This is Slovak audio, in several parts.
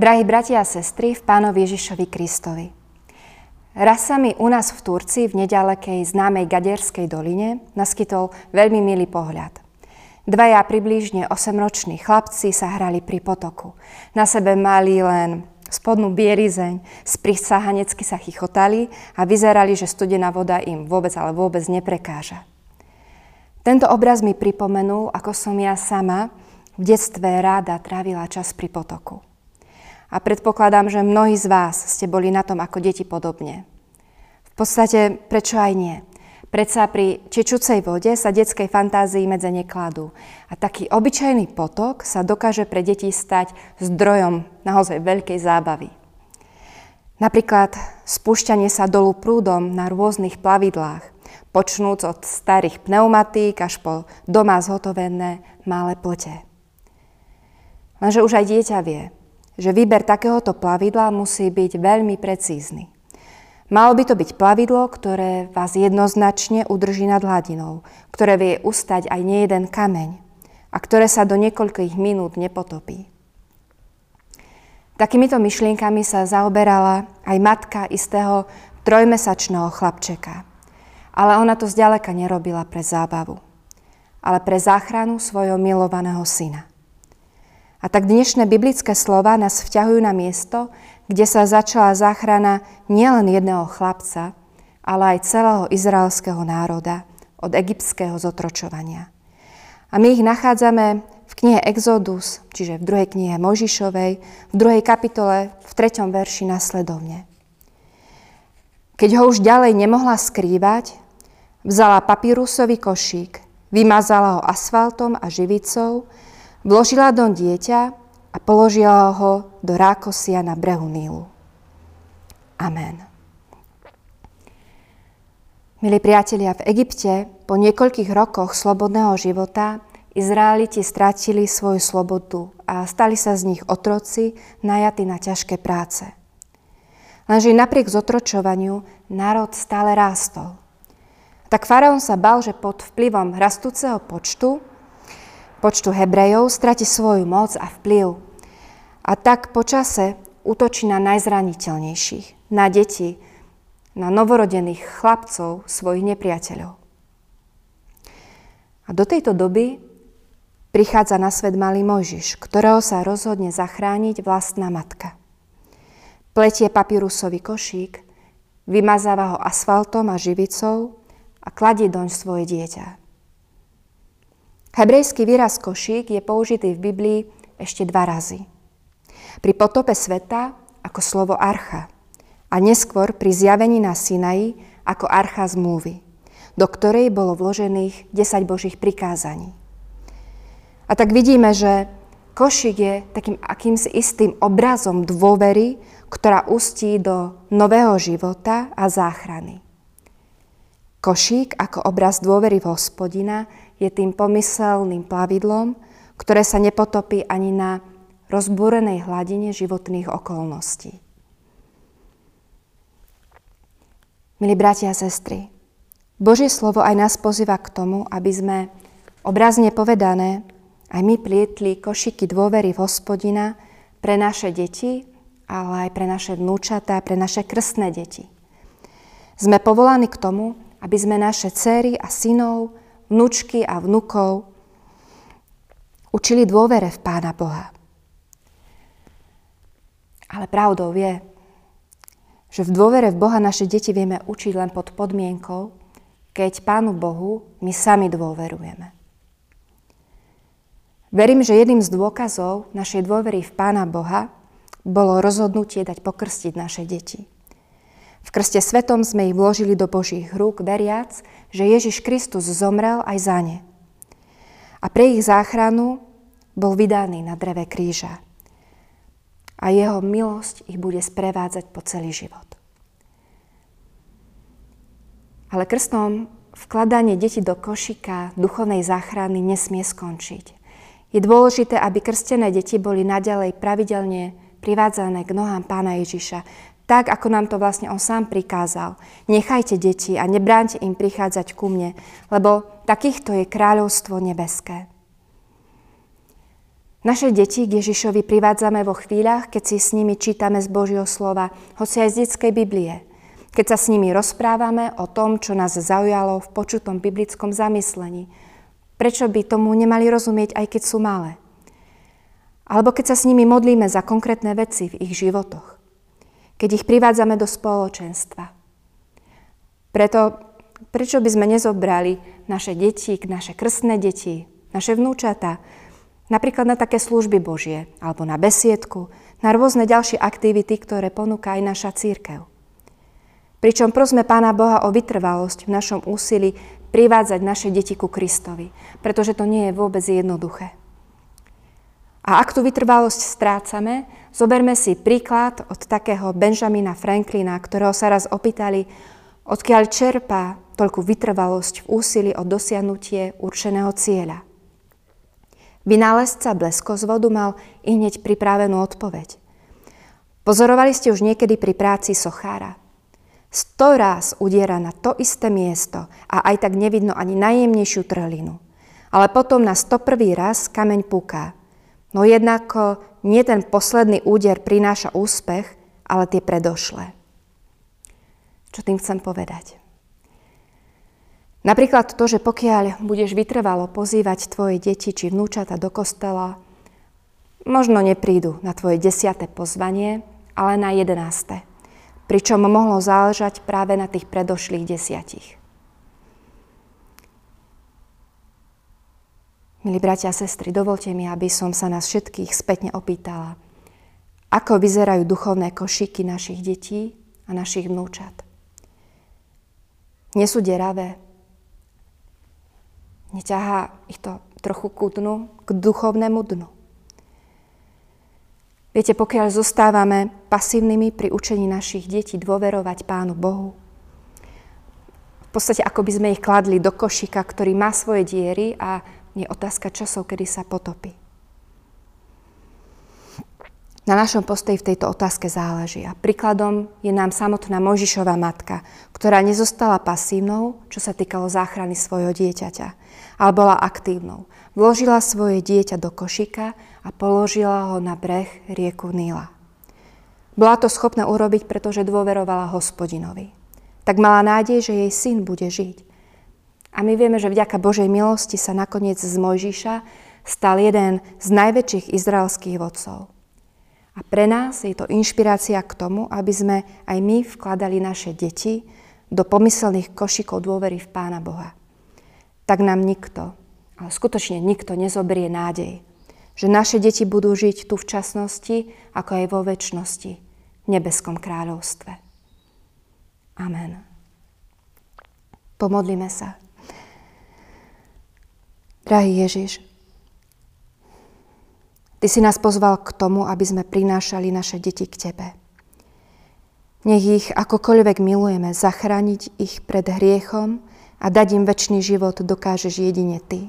Drahí bratia a sestry v Pánovi Ježišovi Kristovi. Raz sa mi u nás v Turcii v nedalekej známej Gaderskej doline naskytol veľmi milý pohľad. Dvaja približne 8-roční chlapci sa hrali pri potoku. Na sebe mali len spodnú bierizeň, sprísahanecky sa chichotali a vyzerali, že studená voda im vôbec, ale vôbec neprekáža. Tento obraz mi pripomenul, ako som ja sama v detstve ráda trávila čas pri potoku a predpokladám, že mnohí z vás ste boli na tom ako deti podobne. V podstate, prečo aj nie? Predsa pri čečúcej vode sa detskej fantázii medze nekladú. A taký obyčajný potok sa dokáže pre deti stať zdrojom naozaj veľkej zábavy. Napríklad spúšťanie sa dolu prúdom na rôznych plavidlách, počnúc od starých pneumatík až po doma zhotovené malé plote. Lenže už aj dieťa vie, že výber takéhoto plavidla musí byť veľmi precízny. Malo by to byť plavidlo, ktoré vás jednoznačne udrží nad hladinou, ktoré vie ustať aj nejeden kameň a ktoré sa do niekoľkých minút nepotopí. Takýmito myšlienkami sa zaoberala aj matka istého trojmesačného chlapčeka. Ale ona to zďaleka nerobila pre zábavu, ale pre záchranu svojho milovaného syna. A tak dnešné biblické slova nás vťahujú na miesto, kde sa začala záchrana nielen jedného chlapca, ale aj celého izraelského národa od egyptského zotročovania. A my ich nachádzame v knihe Exodus, čiže v druhej knihe Možišovej, v druhej kapitole, v treťom verši nasledovne. Keď ho už ďalej nemohla skrývať, vzala papírusový košík, vymazala ho asfaltom a živicou, Vložila do dieťa a položila ho do rákosia na brehu Nílu. Amen. Milí priatelia, v Egypte po niekoľkých rokoch slobodného života Izraeliti strátili svoju slobodu a stali sa z nich otroci, najatí na ťažké práce. Lenže napriek zotročovaniu národ stále rástol. Tak faraón sa bal, že pod vplyvom rastúceho počtu počtu Hebrejov strati svoju moc a vplyv. A tak počase útočí na najzraniteľnejších, na deti, na novorodených chlapcov, svojich nepriateľov. A do tejto doby prichádza na svet malý Mojžiš, ktorého sa rozhodne zachrániť vlastná matka. Pletie papírusový košík, vymazáva ho asfaltom a živicou a kladie doň svoje dieťa. Hebrejský výraz košík je použitý v Biblii ešte dva razy. Pri potope sveta ako slovo archa a neskôr pri zjavení na Sinaji ako archa zmluvy, do ktorej bolo vložených 10 božích prikázaní. A tak vidíme, že košík je takým akýmsi istým obrazom dôvery, ktorá ustí do nového života a záchrany. Košík ako obraz dôvery v hospodina je tým pomyselným plavidlom, ktoré sa nepotopí ani na rozbúrenej hladine životných okolností. Milí bratia a sestry, Božie slovo aj nás pozýva k tomu, aby sme, obrazne povedané, aj my plietli košiky dôvery v hospodina pre naše deti, ale aj pre naše vnúčatá, pre naše krstné deti. Sme povolaní k tomu, aby sme naše céry a synov vnúčky a vnukov učili dôvere v Pána Boha. Ale pravdou je, že v dôvere v Boha naše deti vieme učiť len pod podmienkou, keď Pánu Bohu my sami dôverujeme. Verím, že jedným z dôkazov našej dôvery v Pána Boha bolo rozhodnutie dať pokrstiť naše deti. V krste svetom sme ich vložili do Božích rúk, veriac, že Ježiš Kristus zomrel aj za ne. A pre ich záchranu bol vydaný na dreve kríža. A jeho milosť ich bude sprevádzať po celý život. Ale krstom vkladanie detí do košika duchovnej záchrany nesmie skončiť. Je dôležité, aby krstené deti boli naďalej pravidelne privádzané k nohám pána Ježiša, tak, ako nám to vlastne on sám prikázal. Nechajte deti a nebránte im prichádzať ku mne, lebo takýchto je kráľovstvo nebeské. Naše deti k Ježišovi privádzame vo chvíľach, keď si s nimi čítame z Božieho slova, hoci aj z detskej Biblie. Keď sa s nimi rozprávame o tom, čo nás zaujalo v počutom biblickom zamyslení. Prečo by tomu nemali rozumieť, aj keď sú malé? Alebo keď sa s nimi modlíme za konkrétne veci v ich životoch. Keď ich privádzame do spoločenstva. Preto, prečo by sme nezobrali naše deti, naše krstné deti, naše vnúčata, Napríklad na také služby Božie, alebo na besiedku, na rôzne ďalšie aktivity, ktoré ponúka aj naša církev. Pričom prosme Pána Boha o vytrvalosť v našom úsilí privádzať naše deti ku Kristovi, pretože to nie je vôbec jednoduché. A ak tú vytrvalosť strácame, zoberme si príklad od takého Benjamina Franklina, ktorého sa raz opýtali, odkiaľ čerpá toľkú vytrvalosť v úsilí o dosiahnutie určeného cieľa. Vynálezca bleskozvodu mal i hneď pripravenú odpoveď. Pozorovali ste už niekedy pri práci sochára. Sto ráz udiera na to isté miesto a aj tak nevidno ani najjemnejšiu trhlinu. Ale potom na 101. raz kameň puká. No jednako nie ten posledný úder prináša úspech, ale tie predošlé. Čo tým chcem povedať? Napríklad to, že pokiaľ budeš vytrvalo pozývať tvoje deti či vnúčata do kostela, možno neprídu na tvoje desiate pozvanie, ale na jedenáste. Pričom mohlo záležať práve na tých predošlých desiatich. Milí bratia a sestry, dovolte mi, aby som sa nás všetkých spätne opýtala, ako vyzerajú duchovné košíky našich detí a našich vnúčat. Nie sú deravé, Neťahá ich to trochu ku dnu, k duchovnému dnu. Viete, pokiaľ zostávame pasívnymi pri učení našich detí dôverovať Pánu Bohu, v podstate ako by sme ich kladli do košíka, ktorý má svoje diery a je otázka časov, kedy sa potopí. Na našom postoji v tejto otázke záleží. A príkladom je nám samotná Mojžišová matka, ktorá nezostala pasívnou, čo sa týkalo záchrany svojho dieťaťa, ale bola aktívnou. Vložila svoje dieťa do košika a položila ho na breh rieku Níla. Bola to schopná urobiť, pretože dôverovala hospodinovi. Tak mala nádej, že jej syn bude žiť. A my vieme, že vďaka Božej milosti sa nakoniec z Mojžiša stal jeden z najväčších izraelských vodcov. A pre nás je to inšpirácia k tomu, aby sme aj my vkladali naše deti do pomyselných košikov dôvery v Pána Boha. Tak nám nikto, ale skutočne nikto nezobrie nádej, že naše deti budú žiť tu v časnosti, ako aj vo väčšnosti, v nebeskom kráľovstve. Amen. Pomodlíme sa. Drahý Ježiš, Ty si nás pozval k tomu, aby sme prinášali naše deti k Tebe. Nech ich akokoľvek milujeme, zachrániť ich pred hriechom a dať im väčší život dokážeš jedine Ty.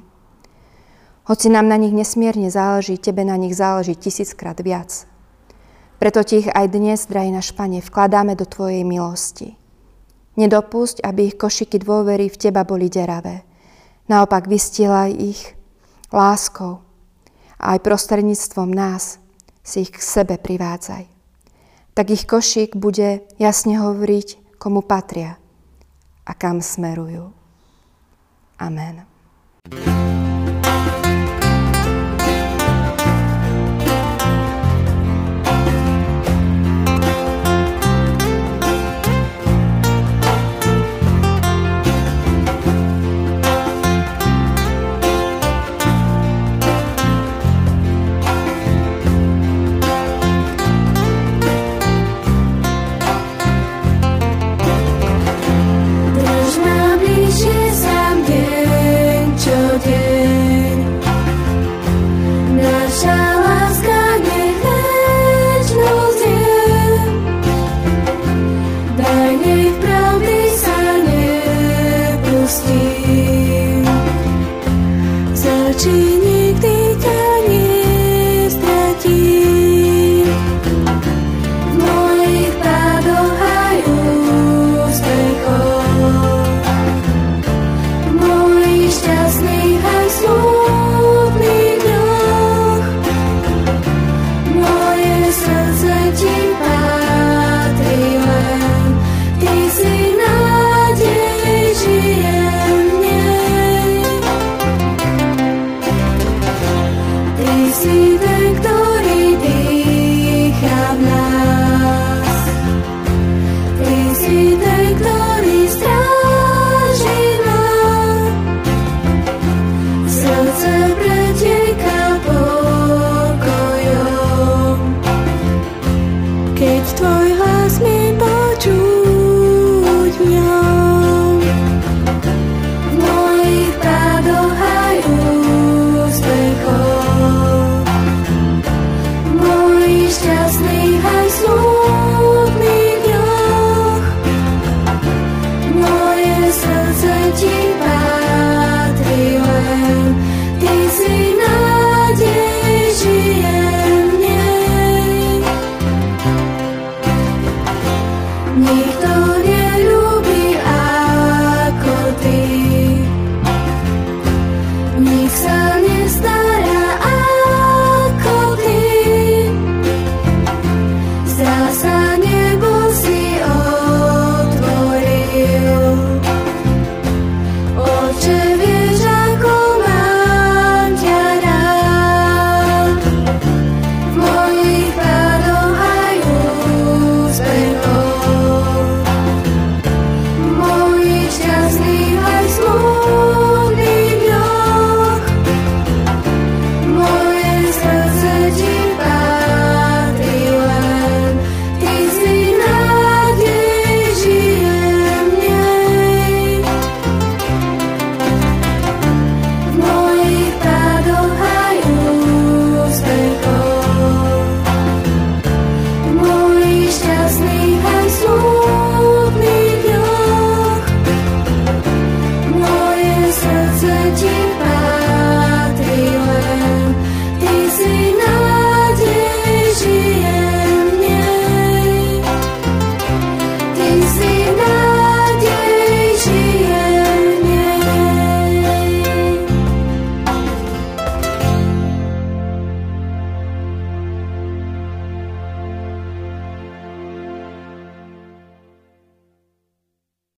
Hoci nám na nich nesmierne záleží, Tebe na nich záleží tisíckrát viac. Preto Ti ich aj dnes, drahý náš Pane, vkladáme do Tvojej milosti. Nedopusť, aby ich košiky dôvery v Teba boli deravé. Naopak vystielaj ich láskou, a aj prostredníctvom nás si ich k sebe privádzaj. Tak ich košík bude jasne hovoriť, komu patria a kam smerujú. Amen. thank you